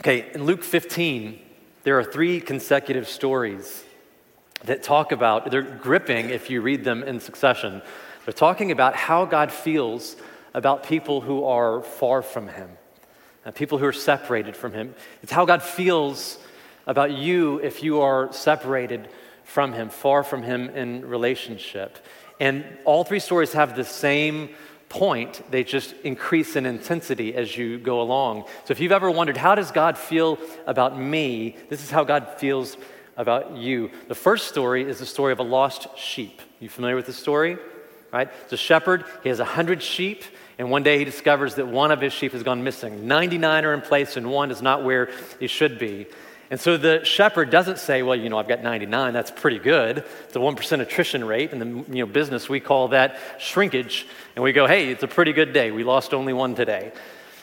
Okay, in Luke 15, there are three consecutive stories that talk about, they're gripping if you read them in succession. They're talking about how God feels about people who are far from Him, uh, people who are separated from Him. It's how God feels about you if you are separated from Him, far from Him in relationship. And all three stories have the same point, they just increase in intensity as you go along. So if you've ever wondered, how does God feel about me? This is how God feels about you. The first story is the story of a lost sheep. You familiar with the story? Right? It's a shepherd, he has a hundred sheep, and one day he discovers that one of his sheep has gone missing. 99 are in place, and one is not where he should be. And so the shepherd doesn't say, well, you know, I've got 99, that's pretty good. It's a 1% attrition rate. In the you know, business, we call that shrinkage. And we go, hey, it's a pretty good day. We lost only one today.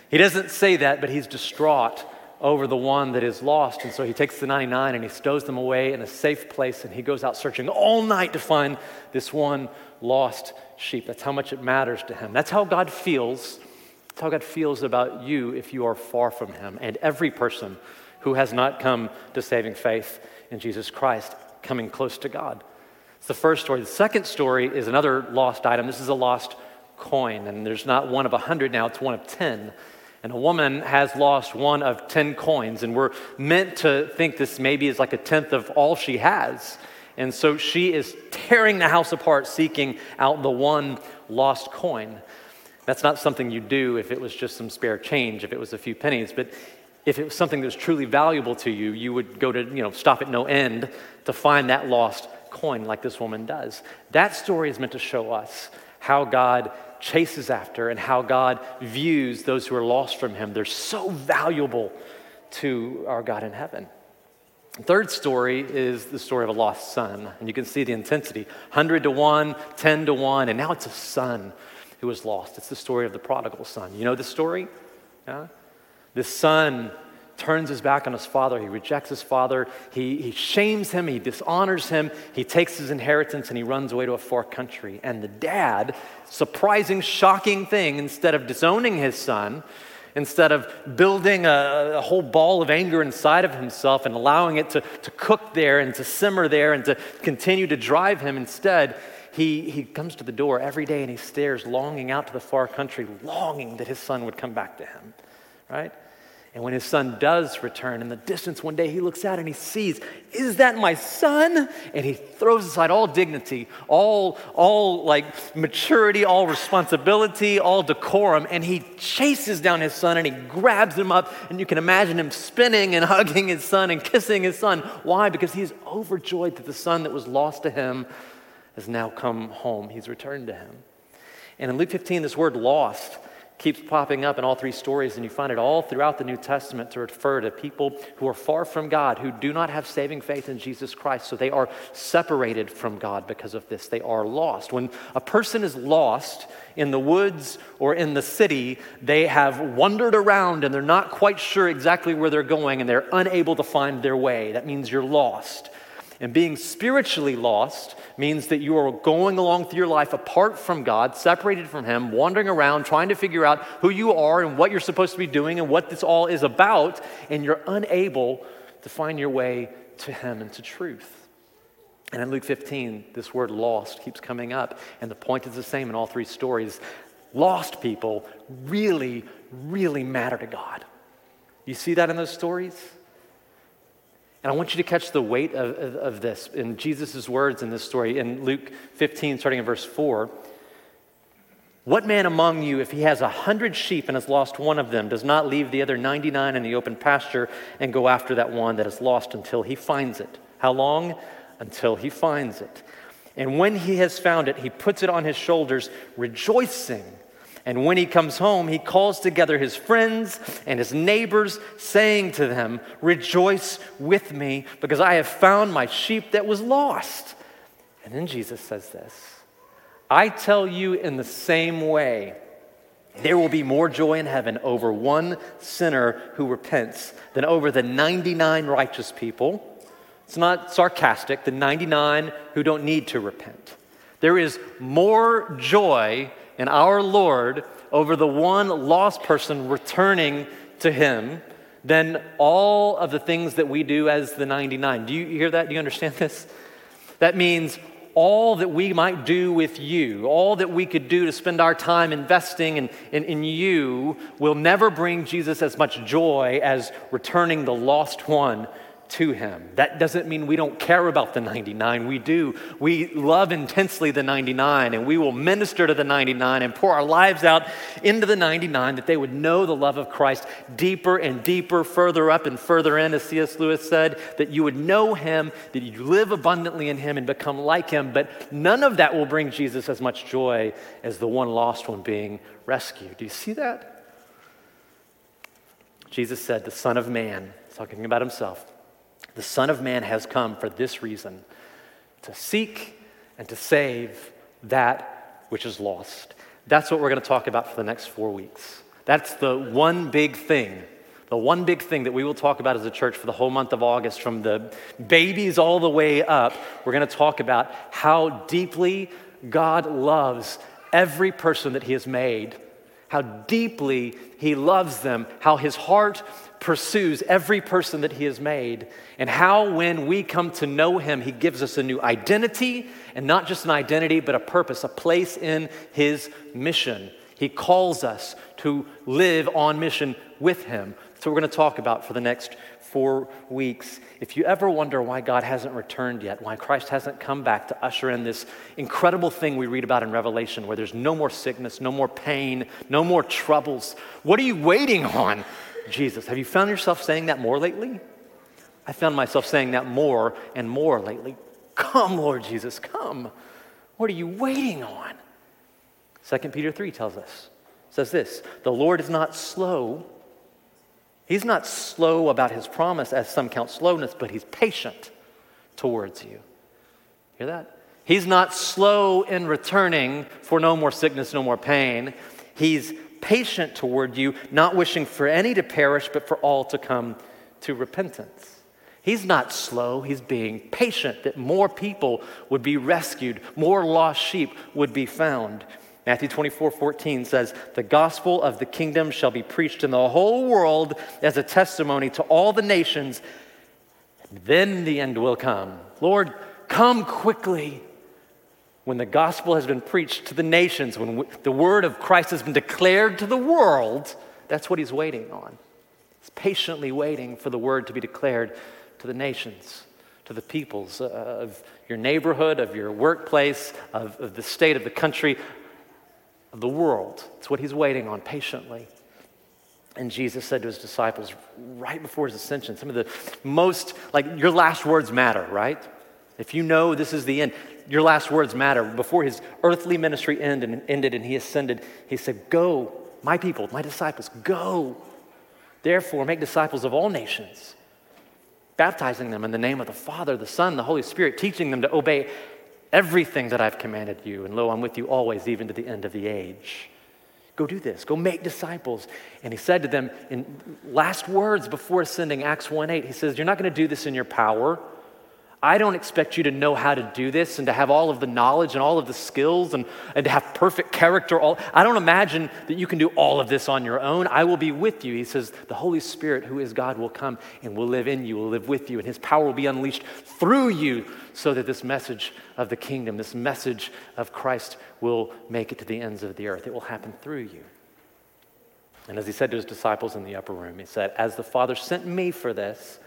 He doesn't say that, but he's distraught over the one that is lost. And so he takes the 99 and he stows them away in a safe place and he goes out searching all night to find this one lost sheep. That's how much it matters to him. That's how God feels. That's how God feels about you if you are far from him. And every person who has not come to saving faith in Jesus Christ, coming close to God. It's the first story. The second story is another lost item. This is a lost coin, and there's not one of a hundred now, it's one of ten. And a woman has lost one of 10 coins, and we're meant to think this maybe is like a tenth of all she has. And so she is tearing the house apart, seeking out the one lost coin. That's not something you do if it was just some spare change, if it was a few pennies. But if it was something that was truly valuable to you, you would go to, you know, stop at no end to find that lost coin like this woman does. That story is meant to show us how God chases after and how God views those who are lost from Him. They're so valuable to our God in heaven. Third story is the story of a lost son, and you can see the intensity 100 to 1, 10 to 1, and now it's a son who was lost. It's the story of the prodigal son. You know the story? Yeah? The son turns his back on his father. He rejects his father. He, he shames him. He dishonors him. He takes his inheritance and he runs away to a far country. And the dad, surprising, shocking thing, instead of disowning his son, instead of building a, a, whole ball of anger inside of himself and allowing it to, to cook there and to simmer there and to continue to drive him, instead, he, he comes to the door every day and he stares, longing out to the far country, longing that his son would come back to him, right? And when his son does return in the distance one day, he looks out and he sees, Is that my son? And he throws aside all dignity, all, all like maturity, all responsibility, all decorum, and he chases down his son and he grabs him up. And you can imagine him spinning and hugging his son and kissing his son. Why? Because he's overjoyed that the son that was lost to him has now come home. He's returned to him. And in Luke 15, this word lost keeps popping up in all three stories, and you find it all throughout the New Testament to refer to people who are far from God, who do not have saving faith in Jesus Christ. So they are separated from God because of this. They are lost. When a person is lost in the woods or in the city, they have wandered around and they're not quite sure exactly where they're going and they're unable to find their way. That means you're lost. And being spiritually lost means that you are going along through your life apart from God, separated from Him, wandering around, trying to figure out who you are and what you're supposed to be doing and what this all is about, and you're unable to find your way to Him and to truth. And in Luke 15, this word lost keeps coming up, and the point is the same in all three stories. Lost people really, really matter to God. You see that in those stories? And I want you to catch the weight of, of, of this in Jesus' words in this story in Luke 15, starting in verse 4. What man among you, if he has a hundred sheep and has lost one of them, does not leave the other 99 in the open pasture and go after that one that is lost until he finds it? How long? Until he finds it. And when he has found it, he puts it on his shoulders, rejoicing. And when he comes home, he calls together his friends and his neighbors, saying to them, Rejoice with me, because I have found my sheep that was lost. And then Jesus says this I tell you in the same way, there will be more joy in heaven over one sinner who repents than over the 99 righteous people. It's not sarcastic, the 99 who don't need to repent. There is more joy and our Lord over the one lost person returning to Him than all of the things that we do as the 99. Do you hear that? Do you understand this? That means all that we might do with you, all that we could do to spend our time investing in, in, in, you, will never bring Jesus as much joy as returning the lost one to him. That doesn't mean we don't care about the 99. We do. We love intensely the 99, and we will minister to the 99 and pour our lives out into the 99 that they would know the love of Christ deeper and deeper, further up and further in, as C.S. Lewis said, that you would know him, that you live abundantly in him and become like him. But none of that will bring Jesus as much joy as the one lost one being rescued. Do you see that? Jesus said, The Son of Man, talking about himself, the Son of Man has come for this reason to seek and to save that which is lost. That's what we're going to talk about for the next four weeks. That's the one big thing, the one big thing that we will talk about as a church for the whole month of August, from the babies all the way up. We're going to talk about how deeply God loves every person that He has made, how deeply He loves them, how His heart pursues every person that he has made, and how, when we come to know him, he gives us a new identity, and not just an identity, but a purpose, a place in his mission. He calls us to live on mission with him. So, we're going to talk about for the next four weeks. If you ever wonder why God hasn't returned yet, why Christ hasn't come back to usher in this incredible thing we read about in Revelation, where there's no more sickness, no more pain, no more troubles, what are you waiting on? Jesus. Have you found yourself saying that more lately? I found myself saying that more and more lately. Come, Lord Jesus, come. What are you waiting on? 2 Peter 3 tells us, says this The Lord is not slow. He's not slow about his promise, as some count slowness, but he's patient towards you. Hear that? He's not slow in returning for no more sickness, no more pain. He's patient toward you, not wishing for any to perish, but for all to come to repentance. He's not slow, he's being patient that more people would be rescued, more lost sheep would be found. Matthew 24, 14 says, The gospel of the kingdom shall be preached in the whole world as a testimony to all the nations. Then the end will come. Lord, come quickly when the gospel has been preached to the nations, when the word of Christ has been declared to the world, that's what he's waiting on. He's patiently waiting for the word to be declared to the nations, to the peoples uh, of your neighborhood, of your workplace, of, of the state, of the country, of the world. It's what he's waiting on patiently. And Jesus said to his disciples right before his ascension, some of the most, like, your last words matter, right? If you know this is the end, your last words matter. Before his earthly ministry ended and, ended and he ascended, he said, Go, my people, my disciples, go. Therefore, make disciples of all nations, baptizing them in the name of the Father, the Son, the Holy Spirit, teaching them to obey everything that I've commanded you. And lo, I'm with you always, even to the end of the age. Go do this. Go make disciples. And he said to them in last words before ascending, Acts 1 8, he says, You're not going to do this in your power. I don't expect you to know how to do this and to have all of the knowledge and all of the skills and, and to have perfect character. All, I don't imagine that you can do all of this on your own. I will be with you. He says, The Holy Spirit, who is God, will come and will live in you, will live with you, and his power will be unleashed through you so that this message of the kingdom, this message of Christ, will make it to the ends of the earth. It will happen through you. And as he said to his disciples in the upper room, he said, As the Father sent me for this,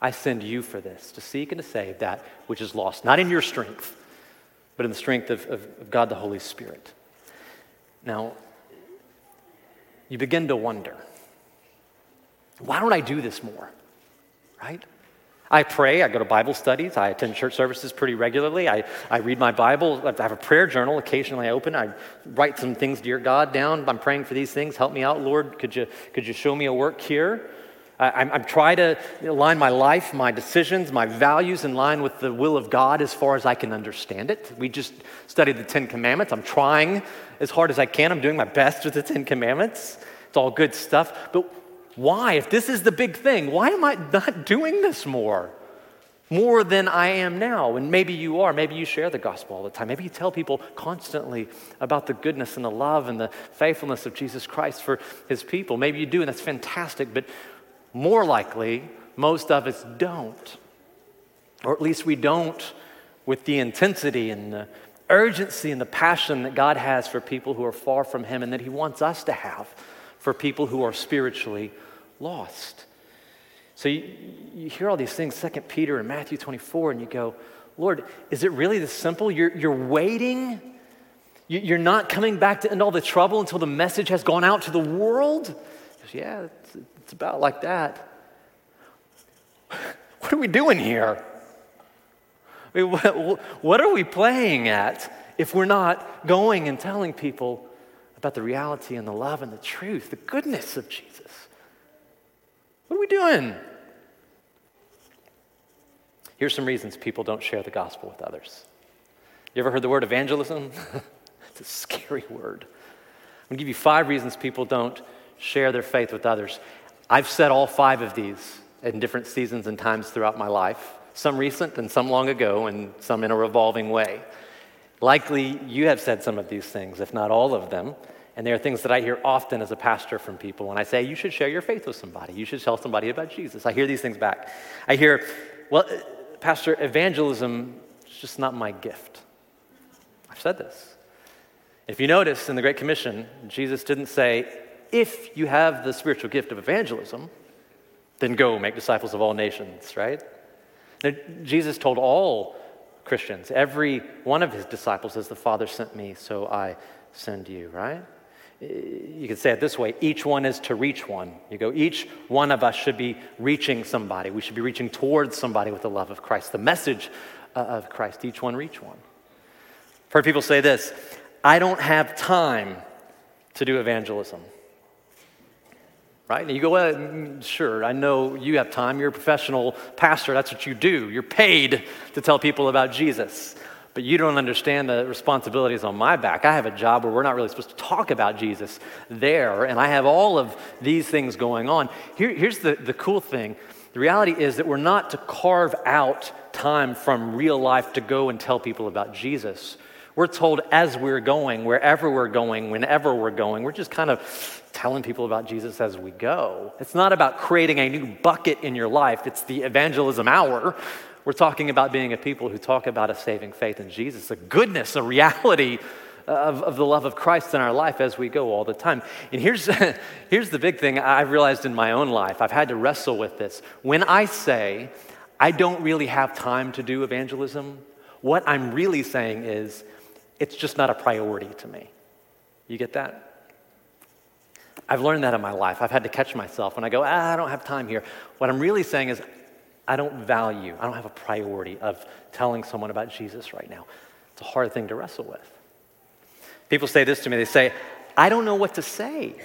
I send you for this, to seek and to save that which is lost, not in your strength, but in the strength of, of, of God the Holy Spirit. Now, you begin to wonder why don't I do this more? Right? I pray, I go to Bible studies, I attend church services pretty regularly, I, I read my Bible, I have a prayer journal occasionally I open, I write some things, dear God, down. I'm praying for these things. Help me out, Lord. Could you, could you show me a work here? I'm, I'm trying to align my life, my decisions, my values in line with the will of God as far as I can understand it. We just studied the Ten Commandments. I'm trying as hard as I can. I'm doing my best with the Ten Commandments. It's all good stuff. But why? If this is the big thing, why am I not doing this more? More than I am now. And maybe you are. Maybe you share the gospel all the time. Maybe you tell people constantly about the goodness and the love and the faithfulness of Jesus Christ for his people. Maybe you do, and that's fantastic. But more likely, most of us don't. Or at least we don't with the intensity and the urgency and the passion that God has for people who are far from Him and that He wants us to have for people who are spiritually lost. So you, you hear all these things, 2 Peter and Matthew 24, and you go, Lord, is it really this simple? You're, you're waiting? You're not coming back to end all the trouble until the message has gone out to the world? Goes, yeah, it's, about like that. What are we doing here? I mean, what, what are we playing at if we're not going and telling people about the reality and the love and the truth, the goodness of Jesus? What are we doing? Here's some reasons people don't share the gospel with others. You ever heard the word evangelism? it's a scary word. I'm to give you five reasons people don't share their faith with others. I've said all five of these in different seasons and times throughout my life, some recent and some long ago, and some in a revolving way. Likely you have said some of these things, if not all of them. And they are things that I hear often as a pastor from people when I say, you should share your faith with somebody. You should tell somebody about Jesus. I hear these things back. I hear, well, uh, Pastor, evangelism is just not my gift. I've said this. If you notice in the Great Commission, Jesus didn't say, if you have the spiritual gift of evangelism, then go make disciples of all nations, right? Now, Jesus told all Christians, every one of his disciples, as the Father sent me, so I send you, right? you could say it this way each one is to reach one. You go, each one of us should be reaching somebody. We should be reaching towards somebody with the love of Christ, the message uh, of Christ. Each one reach one. I've heard people say this I don't have time to do evangelism. Right? And you go, well, mm, sure, I know you have time. You're a professional pastor. That's what you do. You're paid to tell people about Jesus but you don't understand the responsibilities on my back. I have a job where we're not really supposed to talk about Jesus there, and I have all of these things going on. Here, here's the, the cool thing the reality is that we're not to carve out time from real life to go and tell people about Jesus. We're told as we're going, wherever we're going, whenever we're going, we're just kind of telling people about Jesus as we go. It's not about creating a new bucket in your life, it's the evangelism hour we're talking about being a people who talk about a saving faith in Jesus, a goodness, a reality of, of the love of Christ in our life as we go all the time. And here's, here's the big thing I've realized in my own life. I've had to wrestle with this. When I say, I don't really have time to do evangelism, what I'm really saying is, it's just not a priority to me. You get that? I've learned that in my life. I've had to catch myself when I go, ah, I don't have time here. What I'm really saying is, I don't value, I don't have a priority of telling someone about Jesus right now. It's a hard thing to wrestle with. People say this to me they say, I don't know what to say.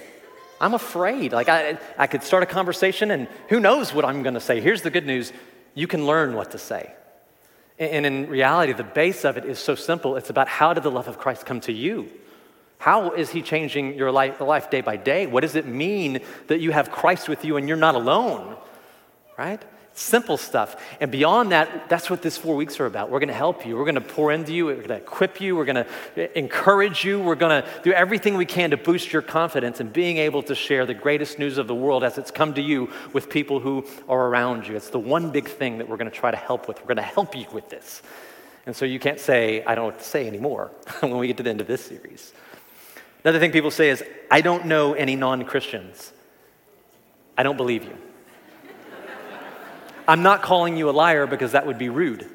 I'm afraid. Like, I, I could start a conversation and who knows what I'm going to say. Here's the good news you can learn what to say. And in reality, the base of it is so simple. It's about how did the love of Christ come to you? How is he changing your life, life day by day? What does it mean that you have Christ with you and you're not alone? Right? Simple stuff. And beyond that, that's what this four weeks are about. We're going to help you. We're going to pour into you. We're going to equip you. We're going to encourage you. We're going to do everything we can to boost your confidence in being able to share the greatest news of the world as it's come to you with people who are around you. It's the one big thing that we're going to try to help with. We're going to help you with this. And so you can't say, I don't know what to say anymore when we get to the end of this series. Another thing people say is, I don't know any non Christians. I don't believe you. I'm not calling you a liar because that would be rude.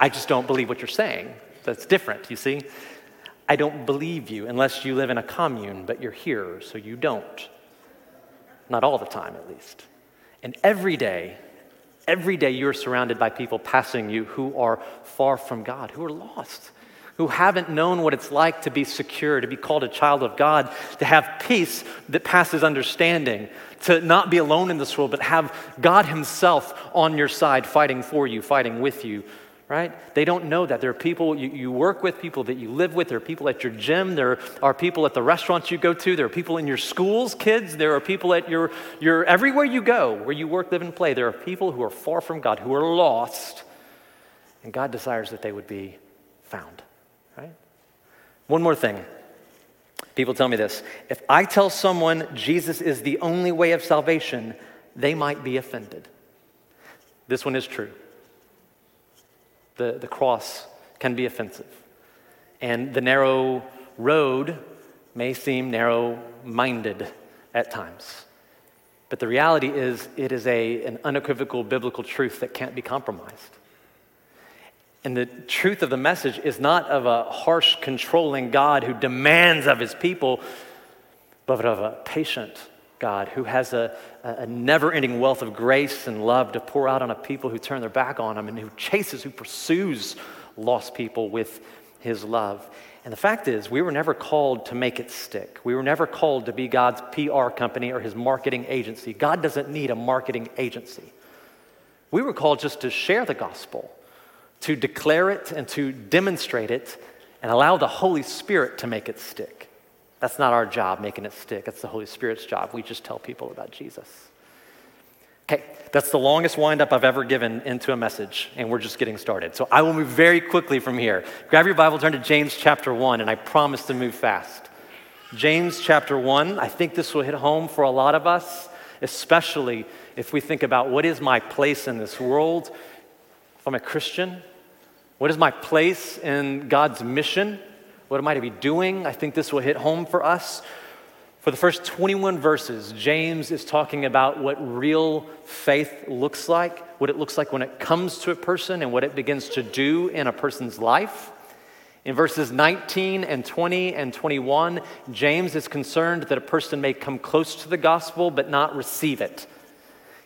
I just don't believe what you're saying. That's different, you see? I don't believe you unless you live in a commune, but you're here, so you don't. Not all the time, at least. And every day, every day you're surrounded by people passing you who are far from God, who are lost, who haven't known what it's like to be secure, to be called a child of God, to have peace that passes understanding, to not be alone in this world, but have God Himself on your side, fighting for you, fighting with you, right? They don't know that. There are people you, you work with, people that you live with, there are people at your gym, there are people at the restaurants you go to, there are people in your schools, kids, there are people at your, your everywhere you go, where you work, live, and play. There are people who are far from God, who are lost, and God desires that they would be found. One more thing. People tell me this. If I tell someone Jesus is the only way of salvation, they might be offended. This one is true. The, the cross can be offensive. And the narrow road may seem narrow minded at times. But the reality is, it is a, an unequivocal biblical truth that can't be compromised. And the truth of the message is not of a harsh, controlling God who demands of his people, but of a patient God who has a, a never ending wealth of grace and love to pour out on a people who turn their back on him and who chases, who pursues lost people with his love. And the fact is, we were never called to make it stick. We were never called to be God's PR company or his marketing agency. God doesn't need a marketing agency. We were called just to share the gospel, to declare it and to demonstrate it, and allow the Holy Spirit to make it stick. That's not our job, making it stick. That's the Holy Spirit's job. We just tell people about Jesus. Okay, that's the longest windup I've ever given into a message, and we're just getting started. So I will move very quickly from here. Grab your Bible, turn to James chapter 1, and I promise to move fast. James chapter 1, I think this will hit home for a lot of us, especially if we think about what is my place in this world. If I'm a Christian, what is my place in God's mission? What am I to be doing? I think this will hit home for us. For the first 21 verses, James is talking about what real faith looks like, what it looks like when it comes to a person, and what it begins to do in a person's life. In verses 19 and 20 and 21, James is concerned that a person may come close to the gospel but not receive it.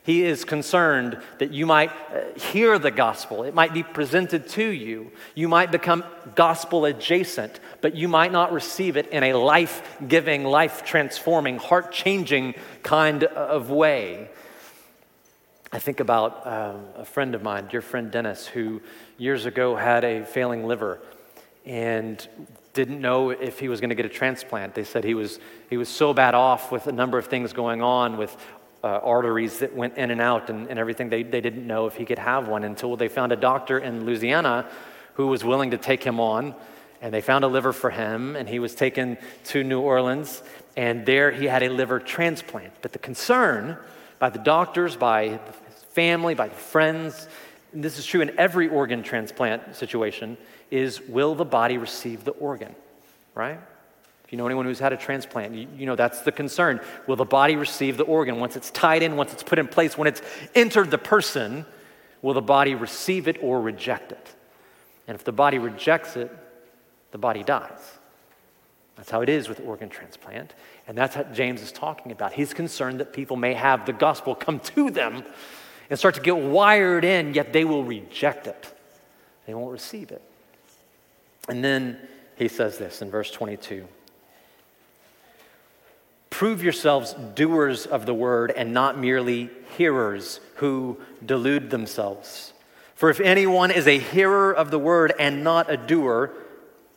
He is concerned that you might uh, hear the gospel. It might be presented to you. You might become gospel adjacent, but you might not receive it in a life giving, life transforming, heart changing kind of way. I think about uh, a friend of mine, dear friend Dennis, who years ago had a failing liver and didn't know if he was going to get a transplant. They said he was, he was so bad off with a number of things going on with uh, arteries that went in and out and, and everything. They, they didn't know if he could have one until they found a doctor in Louisiana who was willing to take him on. And they found a liver for him, and he was taken to New Orleans, and there he had a liver transplant. But the concern by the doctors, by his family, by friends, this is true in every organ transplant situation, is will the body receive the organ, right? You know anyone who's had a transplant, you, you, know that's the concern. Will the body receive the organ? Once it's tied in, once it's put in place, when it's entered the person, will the body receive it or reject it? And if the body rejects it, the body dies. That's how it is with organ transplant. And that's what James is talking about. He's concerned that people may have the gospel come to them and start to get wired in, yet they will reject it. They won't receive it. And then he says this in verse 22 Prove yourselves doers of the word and not merely hearers who delude themselves. For if anyone is a hearer of the word and not a doer,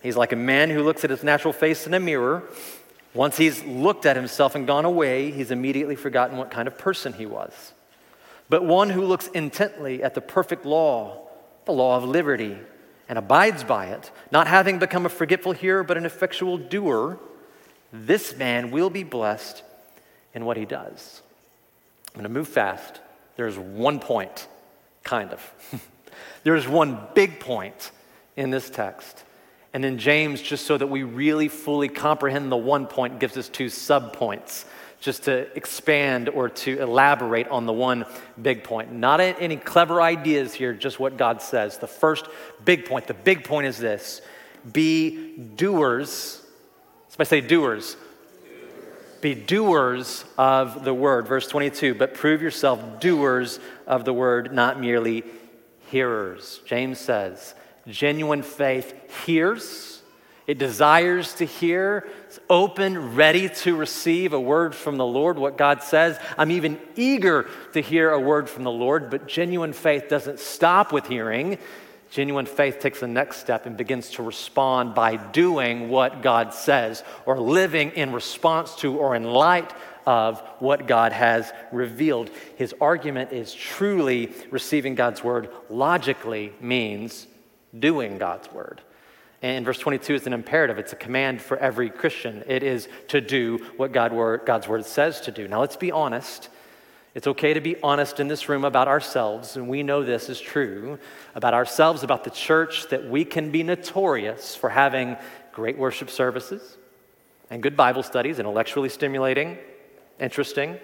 he's like a man who looks at his natural face in a mirror. Once he's looked at himself and gone away, he's immediately forgotten what kind of person he was. But one who looks intently at the perfect law, the law of liberty, and abides by it, not having become a forgetful hearer, but an effectual doer, this man will be blessed in what he does. I'm going to move fast. There's one point, kind of. There's one big point in this text. And then James, just so that we really fully comprehend the one point, gives us two subpoints just to expand or to elaborate on the one big point. Not any clever ideas here, just what God says. The first big point, the big point is this be doers Somebody say doers. Be doers of the word. Verse 22, but prove yourself doers of the word, not merely hearers. James says, genuine faith hears, it desires to hear, it's open, ready to receive a word from the Lord, what God says. I'm even eager to hear a word from the Lord, but genuine faith doesn't stop with hearing. Genuine faith takes the next step and begins to respond by doing what God says or living in response to or in light of what God has revealed. His argument is truly receiving God's word logically means doing God's word. And verse 22 is an imperative, it's a command for every Christian. It is to do what God word, God's word says to do. Now, let's be honest. It's okay to be honest in this room about ourselves, and we know this is true about ourselves, about the church, that we can be notorious for having great worship services and good Bible studies, intellectually stimulating, interesting.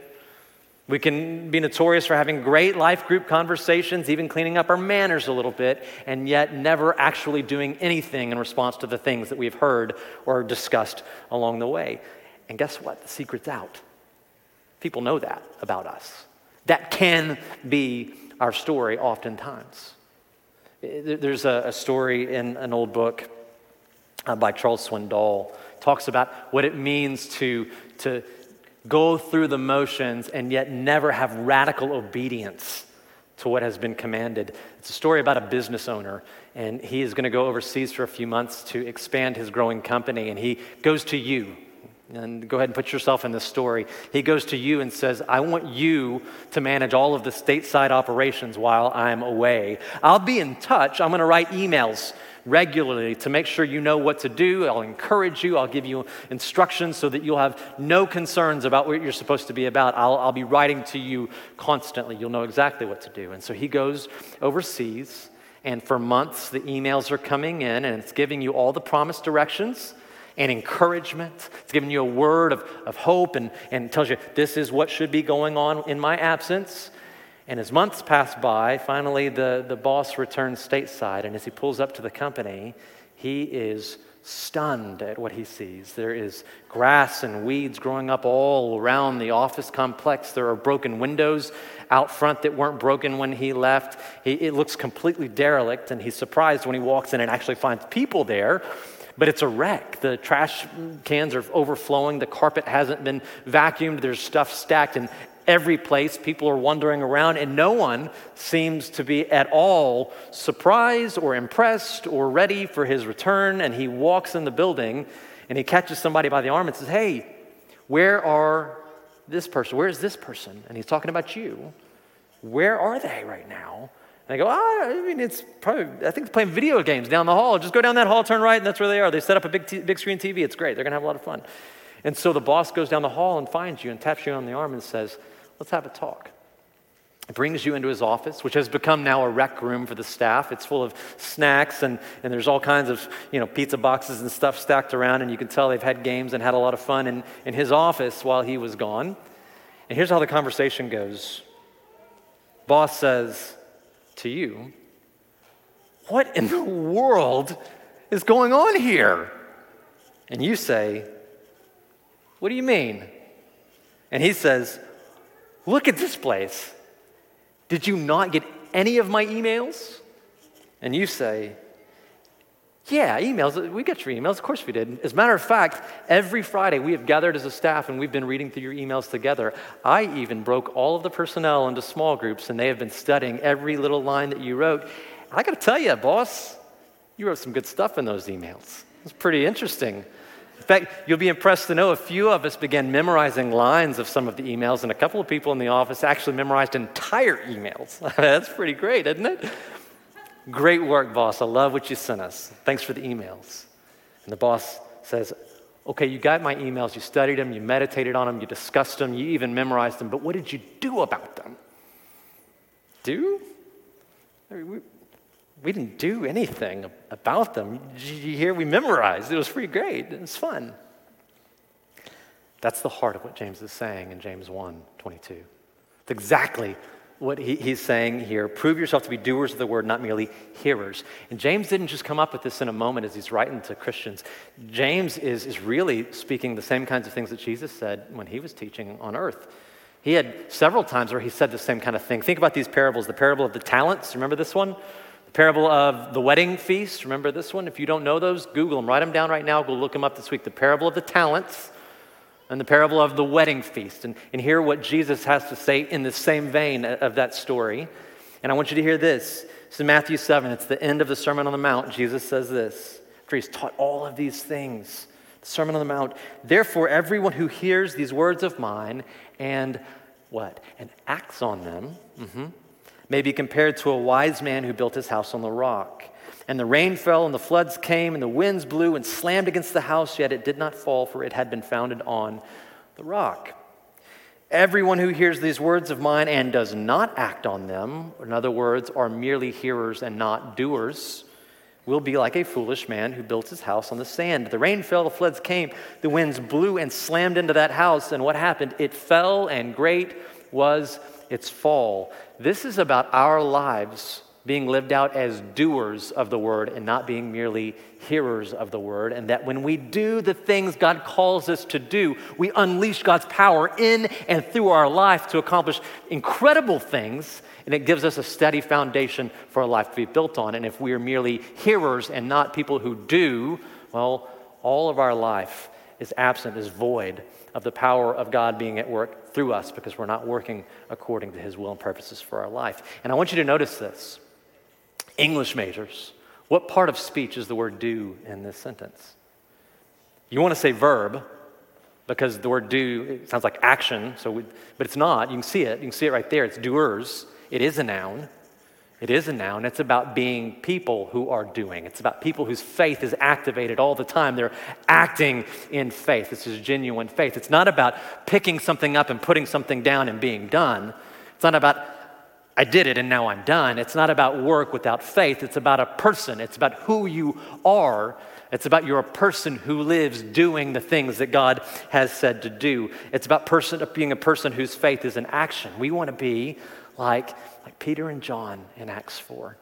We can be notorious for having great life group conversations, even cleaning up our manners a little bit, and yet never actually doing anything in response to the things that we've heard or discussed along the way. And guess what? The secret's out. People know that about us. That can be our story oftentimes. There's a, story in an old book uh, by Charles Swindoll. Talks about what it means to, to go through the motions and yet never have radical obedience to what has been commanded. It's a story about a business owner, and he is going to go overseas for a few months to expand his growing company, and he goes to you and go ahead and put yourself in this story. He goes to you and says, I want you to manage all of the stateside operations while I'm away. I'll be in touch. I'm going to write emails regularly to make sure you know what to do. I'll encourage you. I'll give you instructions so that you'll have no concerns about what you're supposed to be about. I'll, I'll be writing to you constantly. You'll know exactly what to do. And so he goes overseas, and for months the emails are coming in, and it's giving you all the promised directions and encouragement. It's giving you a word of, of hope and, and tells you this is what should be going on in my absence. And as months pass by, finally the, the boss returns stateside. And as he pulls up to the company, he is stunned at what he sees. There is grass and weeds growing up all around the office complex. There are broken windows out front that weren't broken when he left. He, it looks completely derelict, and he's surprised when he walks in and actually finds people there but it's a wreck. The trash cans are overflowing. The carpet hasn't been vacuumed. There's stuff stacked in every place. People are wandering around, and no one seems to be at all surprised or impressed or ready for his return. And he walks in the building and he catches somebody by the arm and says, Hey, where are this person? Where is this person? And he's talking about you. Where are they right now? I go, ah, I mean, it's probably, I think they're playing video games down the hall. Just go down that hall, turn right, and that's where they are. They set up a big, t- big screen TV. It's great. They're going to have a lot of fun. And so the boss goes down the hall and finds you and taps you on the arm and says, let's have a talk. Brings you into his office, which has become now a rec room for the staff. It's full of snacks and, and there's all kinds of you know, pizza boxes and stuff stacked around, and you can tell they've had games and had a lot of fun in, in his office while he was gone. And here's how the conversation goes. Boss says, to you, What in the world is going on here? And you say, What do you mean? And he says, Look at this place. Did you not get any of my emails? And you say, yeah, emails. We got your emails. Of course we did. As a matter of fact, every Friday we have gathered as a staff and we've been reading through your emails together. I even broke all of the personnel into small groups and they have been studying every little line that you wrote. I got to tell you, boss, you wrote some good stuff in those emails. It's pretty interesting. In fact, you'll be impressed to know a few of us began memorizing lines of some of the emails, and a couple of people in the office actually memorized entire emails. That's pretty great, isn't it? Great work, boss. I love what you sent us. Thanks for the emails. And the boss says, Okay, you got my emails. You studied them, you meditated on them, you discussed them, you even memorized them, but what did you do about them? Do? We, we didn't do anything about them. Did You hear, we memorized. It was pretty great. It was fun. That's the heart of what James is saying in James 1 22. It's exactly what he, he's saying here prove yourself to be doers of the word, not merely hearers. And James didn't just come up with this in a moment as he's writing to Christians. James is, is really speaking the same kinds of things that Jesus said when he was teaching on earth. He had several times where he said the same kind of thing. Think about these parables the parable of the talents, remember this one? The parable of the wedding feast, remember this one? If you don't know those, Google them, write them down right now. Go look them up this week. The parable of the talents and the parable of the wedding feast and, and hear what Jesus has to say in the same vein of that story. And I want you to hear this. It's in Matthew 7. It's the end of the Sermon on the Mount. Jesus says this after he's taught all of these things. The Sermon on the Mount. Therefore, everyone who hears these words of mine and what? And acts on them mm-hmm, may be compared to a wise man who built his house on the rock. And the rain fell, and the floods came, and the winds blew and slammed against the house, yet it did not fall, for it had been founded on the rock. Everyone who hears these words of mine and does not act on them, in other words, are merely hearers and not doers, will be like a foolish man who built his house on the sand. The rain fell, the floods came, the winds blew and slammed into that house, and what happened? It fell, and great was its fall. This is about our lives being lived out as doers of the word and not being merely hearers of the word. And that when we do the things God calls us to do, we unleash God's power in and through our life to accomplish incredible things. And it gives us a steady foundation for our life to be built on. And if we are merely hearers and not people who do, well, all of our life is absent, is void of the power of God being at work through us because we're not working according to his will and purposes for our life. And I want you to notice this. English majors, what part of speech is the word do in this sentence? You want to say verb because the word do sounds like action, so we, but it's not. You can see it. You can see it right there. It's doers. It is a noun. It is a noun. It's about being people who are doing. It's about people whose faith is activated all the time. They're acting in faith. This is genuine faith. It's not about picking something up and putting something down and being done. It's not about I did it and now I'm done. It's not about work without faith. It's about a person. It's about who you are. It's about you're a person who lives doing the things that God has said to do. It's about person, being a person whose faith is in action. We want to be like, like Peter and John in Acts 4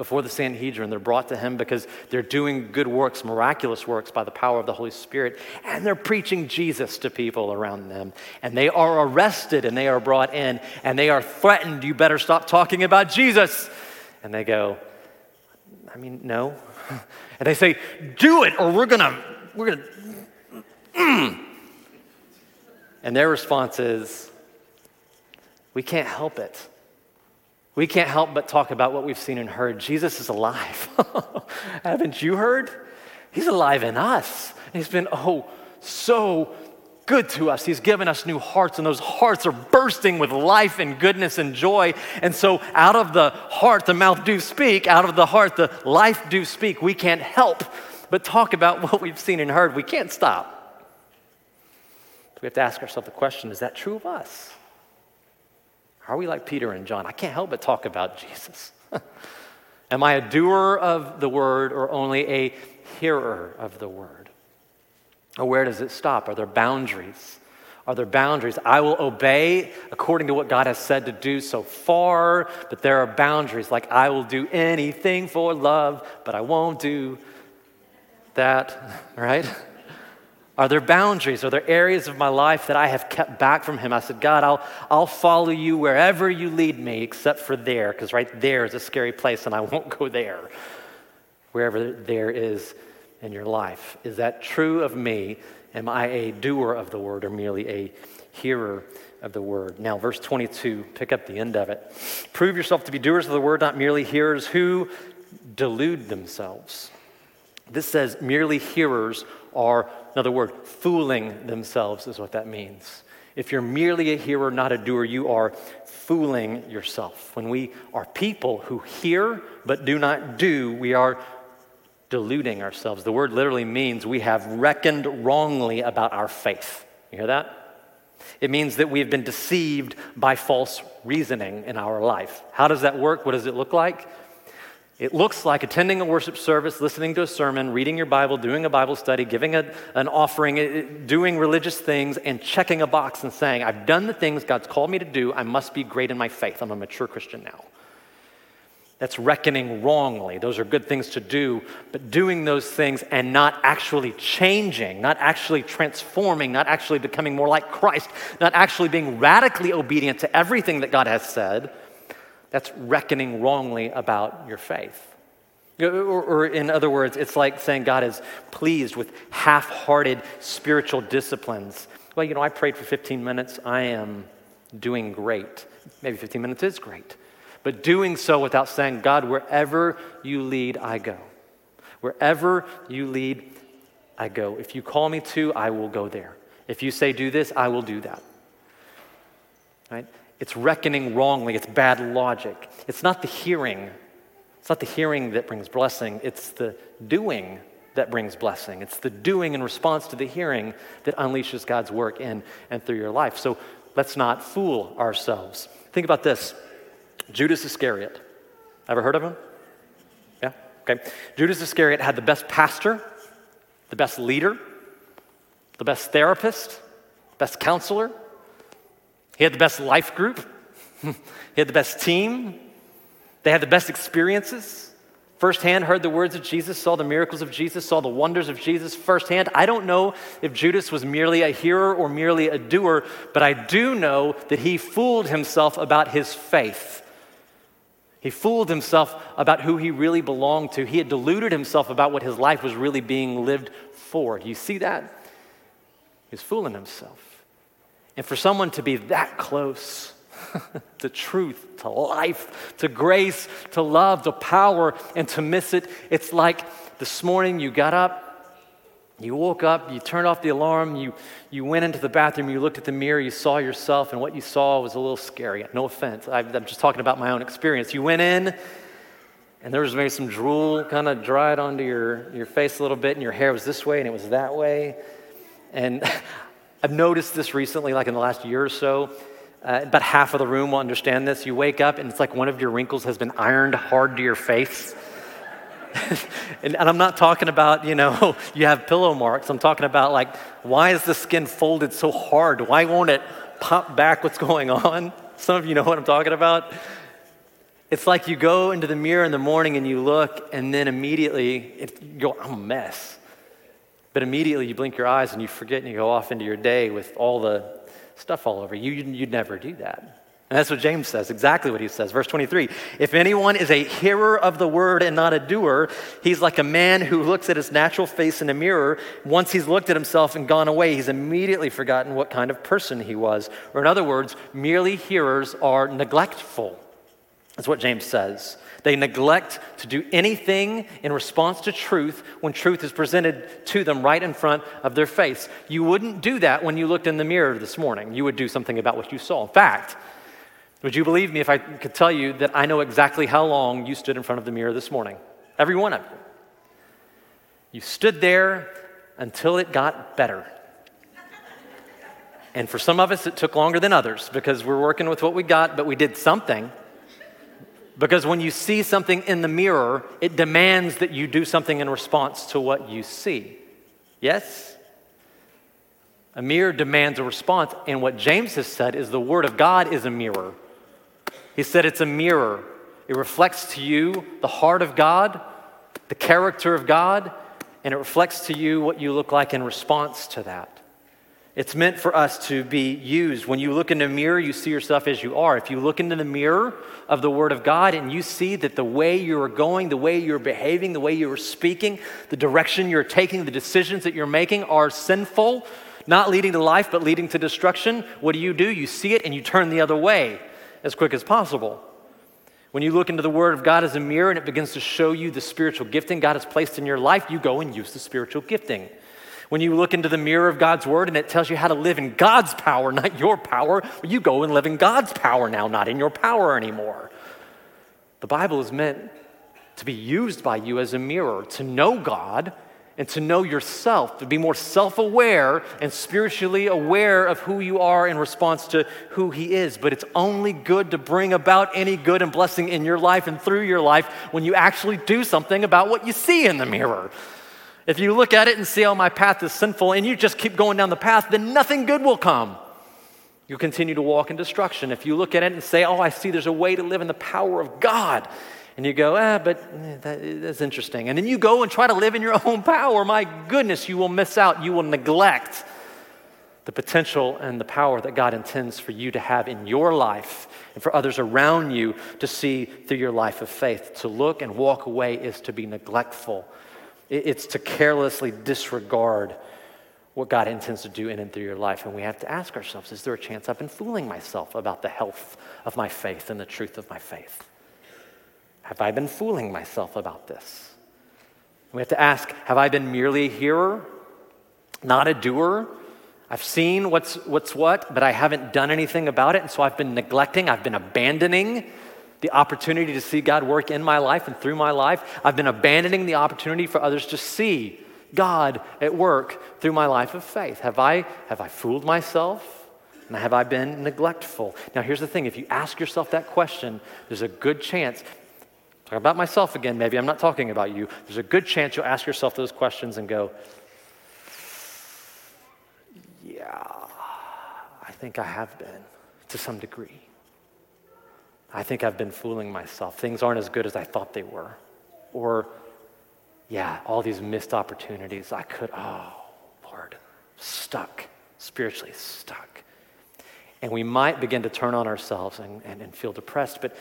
before the Sanhedrin. They're brought to him because they're doing good works, miraculous works by the power of the Holy Spirit, and they're preaching Jesus to people around them. And they are arrested and they are brought in and they are threatened, you better stop talking about Jesus. And they go, I mean, no. And they say, do it or we're gonna, we're gonna, mm. And their response is, we can't help it. We can't help but talk about what we've seen and heard. Jesus is alive. Haven't you heard? He's alive in us. He's been, oh, so good to us. He's given us new hearts, and those hearts are bursting with life and goodness and joy. And so, out of the heart, the mouth do speak. Out of the heart, the life do speak. We can't help but talk about what we've seen and heard. We can't stop. we have to ask ourselves the question is that true of us? Are we like Peter and John? I can't help but talk about Jesus. Am I a doer of the word or only a hearer of the word? Or where does it stop? Are there boundaries? Are there boundaries? I will obey according to what God has said to do so far, but there are boundaries like I will do anything for love, but I won't do that, right? Are there boundaries? Are there areas of my life that I have kept back from Him? I said, God, I'll, I'll follow you wherever you lead me, except for there, because right there is a scary place and I won't go there. Wherever there is in your life. Is that true of me? Am I a doer of the word or merely a hearer of the word? Now, verse 22, pick up the end of it. Prove yourself to be doers of the word, not merely hearers who delude themselves. This says merely hearers are Another word, fooling themselves is what that means. If you're merely a hearer, not a doer, you are fooling yourself. When we are people who hear but do not do, we are deluding ourselves. The word literally means we have reckoned wrongly about our faith. You hear that? It means that we have been deceived by false reasoning in our life. How does that work? What does it look like? It looks like attending a worship service, listening to a sermon, reading your Bible, doing a Bible study, giving a, an offering, doing religious things, and checking a box and saying, I've done the things God's called me to do. I must be great in my faith. I'm a mature Christian now. That's reckoning wrongly. Those are good things to do, but doing those things and not actually changing, not actually transforming, not actually becoming more like Christ, not actually being radically obedient to everything that God has said that's reckoning wrongly about your faith. Or, or, in other words, it's like saying God is pleased with half hearted spiritual disciplines. Well, you know, I prayed for 15 minutes. I am doing great. Maybe 15 minutes is great. But doing so without saying, God, wherever you lead, I go. Wherever you lead, I go. If you call me to, I will go there. If you say do this, I will do that. Right? It's reckoning wrongly, it's bad logic. It's not the hearing. It's not the hearing that brings blessing, it's the doing that brings blessing. It's the doing in response to the hearing that unleashes God's work in and through your life. So let's not fool ourselves. Think about this Judas Iscariot. Ever heard of him? Yeah? Okay. Judas Iscariot had the best pastor, the best leader, the best therapist, best counselor. He had the best life group. he had the best team. They had the best experiences firsthand heard the words of Jesus, saw the miracles of Jesus, saw the wonders of Jesus firsthand. I don't know if Judas was merely a hearer or merely a doer, but I do know that he fooled himself about his faith. He fooled himself about who he really belonged to. He had deluded himself about what his life was really being lived for. Do you see that? He's fooling himself. And for someone to be that close, to truth, to life, to grace, to love, to power, and to miss it. It's like this morning you got up, you woke up, you turned off the alarm, you, you went into the bathroom, you looked at the mirror, you saw yourself, and what you saw was a little scary. No offense, I'm just talking about my own experience. You went in, and there was maybe some drool kind of dried onto your, your face a little bit, and your hair was this way and it was that way. And I've noticed this recently, like in the last year or so. Uh, about half of the room will understand this. You wake up and it's like one of your wrinkles has been ironed hard to your face. and, and, I'm not talking about, you know, you have pillow marks. I'm talking about, like, why is the skin folded so hard? Why won't it pop back what's going on? Some of you know what I'm talking about. It's like you go into the mirror in the morning and you look, and then immediately it, you go, I'm a mess. But immediately you blink your eyes and you forget and you go off into your day with all the stuff all over you. You'd never do that. And that's what James says, exactly what he says. Verse 23 If anyone is a hearer of the word and not a doer, he's like a man who looks at his natural face in a mirror. Once he's looked at himself and gone away, he's immediately forgotten what kind of person he was. Or, in other words, merely hearers are neglectful. That's what James says. They neglect to do anything in response to truth when truth is presented to them right in front of their face. You wouldn't do that when you looked in the mirror this morning. You would do something about what you saw. In fact, would you believe me if I could tell you that I know exactly how long you stood in front of the mirror this morning? Every one of you. You stood there until it got better. And for some of us, it took longer than others because we're working with what we got, but we did something. Because when you see something in the mirror, it demands that you do something in response to what you see. Yes? A mirror demands a response. And what James has said is the Word of God is a mirror. He said it's a mirror. It reflects to you the heart of God, the character of God, and it reflects to you what you look like in response to that. It's meant for us to be used. When you look in the mirror, you see yourself as you are. If you look into the mirror of the Word of God and you see that the way you are going, the way you're behaving, the way you are speaking, the direction you're taking, the decisions that you're making are sinful, not leading to life, but leading to destruction, what do you do? You see it and you turn the other way as quick as possible. When you look into the Word of God as a mirror and it begins to show you the spiritual gifting God has placed in your life, you go and use the spiritual gifting. When you look into the mirror of God's word and it tells you how to live in God's power, not your power, you go and live in God's power now, not in your power anymore. The Bible is meant to be used by you as a mirror, to know God and to know yourself, to be more self aware and spiritually aware of who you are in response to who He is. But it's only good to bring about any good and blessing in your life and through your life when you actually do something about what you see in the mirror. If you look at it and see, oh, my path is sinful, and you just keep going down the path, then nothing good will come. You continue to walk in destruction. If you look at it and say, oh, I see there's a way to live in the power of God, and you go, ah, but eh, that, that's interesting. And then you go and try to live in your own power, my goodness, you will miss out. You will neglect the potential and the power that God intends for you to have in your life and for others around you to see through your life of faith. To look and walk away is to be neglectful it's to carelessly disregard what God intends to do in and through your life. And we have to ask ourselves is there a chance I've been fooling myself about the health of my faith and the truth of my faith? Have I been fooling myself about this? We have to ask have I been merely a hearer, not a doer? I've seen what's, what's what, but I haven't done anything about it. And so I've been neglecting, I've been abandoning the opportunity to see God work in my life and through my life. I've been abandoning the opportunity for others to see God at work through my life of faith? Have I, have I fooled myself? And have I been neglectful? Now, here's the thing if you ask yourself that question, there's a good chance. Talk about myself again, maybe I'm not talking about you. There's a good chance you'll ask yourself those questions and go, Yeah, I think I have been to some degree. I think I've been fooling myself. Things aren't as good as I thought they were. Or, yeah, all these missed opportunities. I could, oh, Lord, stuck, spiritually stuck. And we might begin to turn on ourselves and, and, and feel depressed. But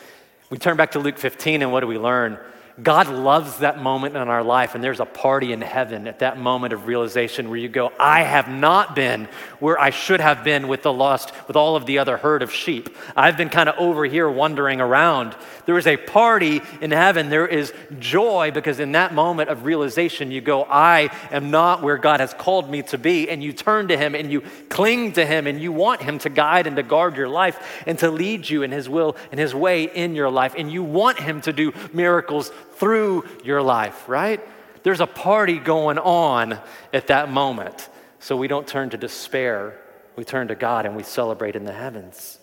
we turn back to Luke 15, and what do we learn? God loves that moment in our life, and there's a party in heaven at that moment of realization where you go, I have not been where I should have been with the lost, with all of the other herd of sheep. I've been kind of over here wandering around. There is a party in heaven. There is joy because in that moment of realization, you go, I am not where God has called me to be. And you turn to Him and you cling to Him and you want Him to guide and to guard your life and to lead you in His will and His way in your life. And you want Him to do miracles through your life, right? There's a party going on at that moment. So we don't turn to despair, we turn to God and we celebrate in the heavens.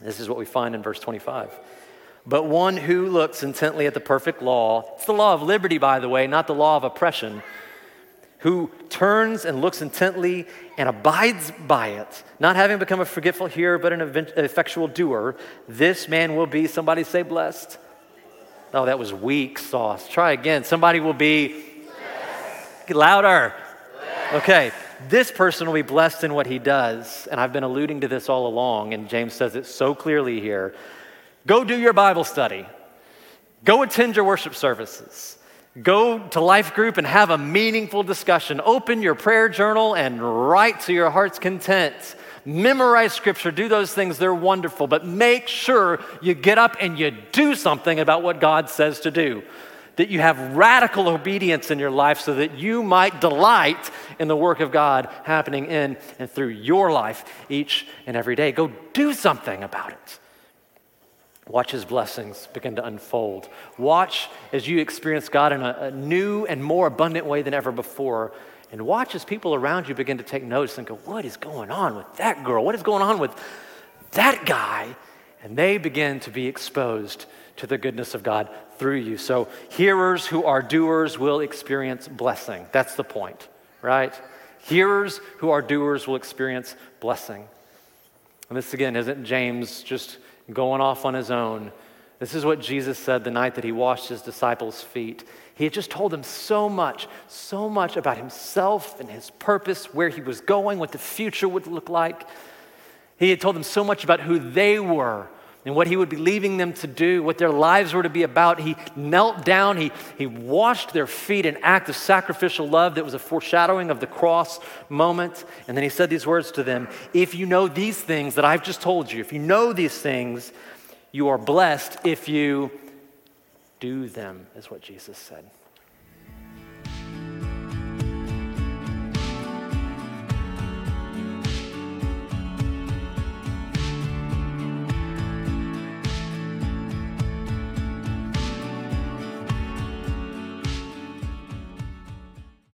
This is what we find in verse 25. But one who looks intently at the perfect law, it's the law of liberty, by the way, not the law of oppression, who turns and looks intently and abides by it, not having become a forgetful hearer, but an effectual doer, this man will be, somebody say, blessed Oh, that was weak sauce. Try again. Somebody will be Get louder. Okay. This person will be blessed in what he does. And I've been alluding to this all along, and James says it so clearly here. Go do your Bible study. Go attend your worship services. Go to life group and have a meaningful discussion. Open your prayer journal and write to your heart's content memorize scripture, do those things, they're wonderful, but make sure you get up and you do something about what God says to do. That you have radical obedience in your life so that you might delight in the work of God happening in and through your life each and every day. Go do something about it. Watch his blessings begin to unfold. Watch as you experience God in a, a new and more abundant way than ever before and watch as people around you begin to take notice and go, What is going on with that girl? What is going on with that guy? And they begin to be exposed to the goodness of God through you. So, hearers who are doers will experience blessing. That's the point, right? Hearers who are doers will experience blessing. And this, again, isn't James just going off on his own. This is what Jesus said the night that he washed his disciples' feet. He had just told them so much, so much about himself and his purpose, where he was going, what the future would look like. He had told them so much about who they were and what he would be leaving them to do, what their lives were to be about. He knelt down, he, he washed their feet, an act of sacrificial love that was a foreshadowing of the cross moment. And then he said these words to them If you know these things that I've just told you, if you know these things, you are blessed if you do them, is what Jesus said.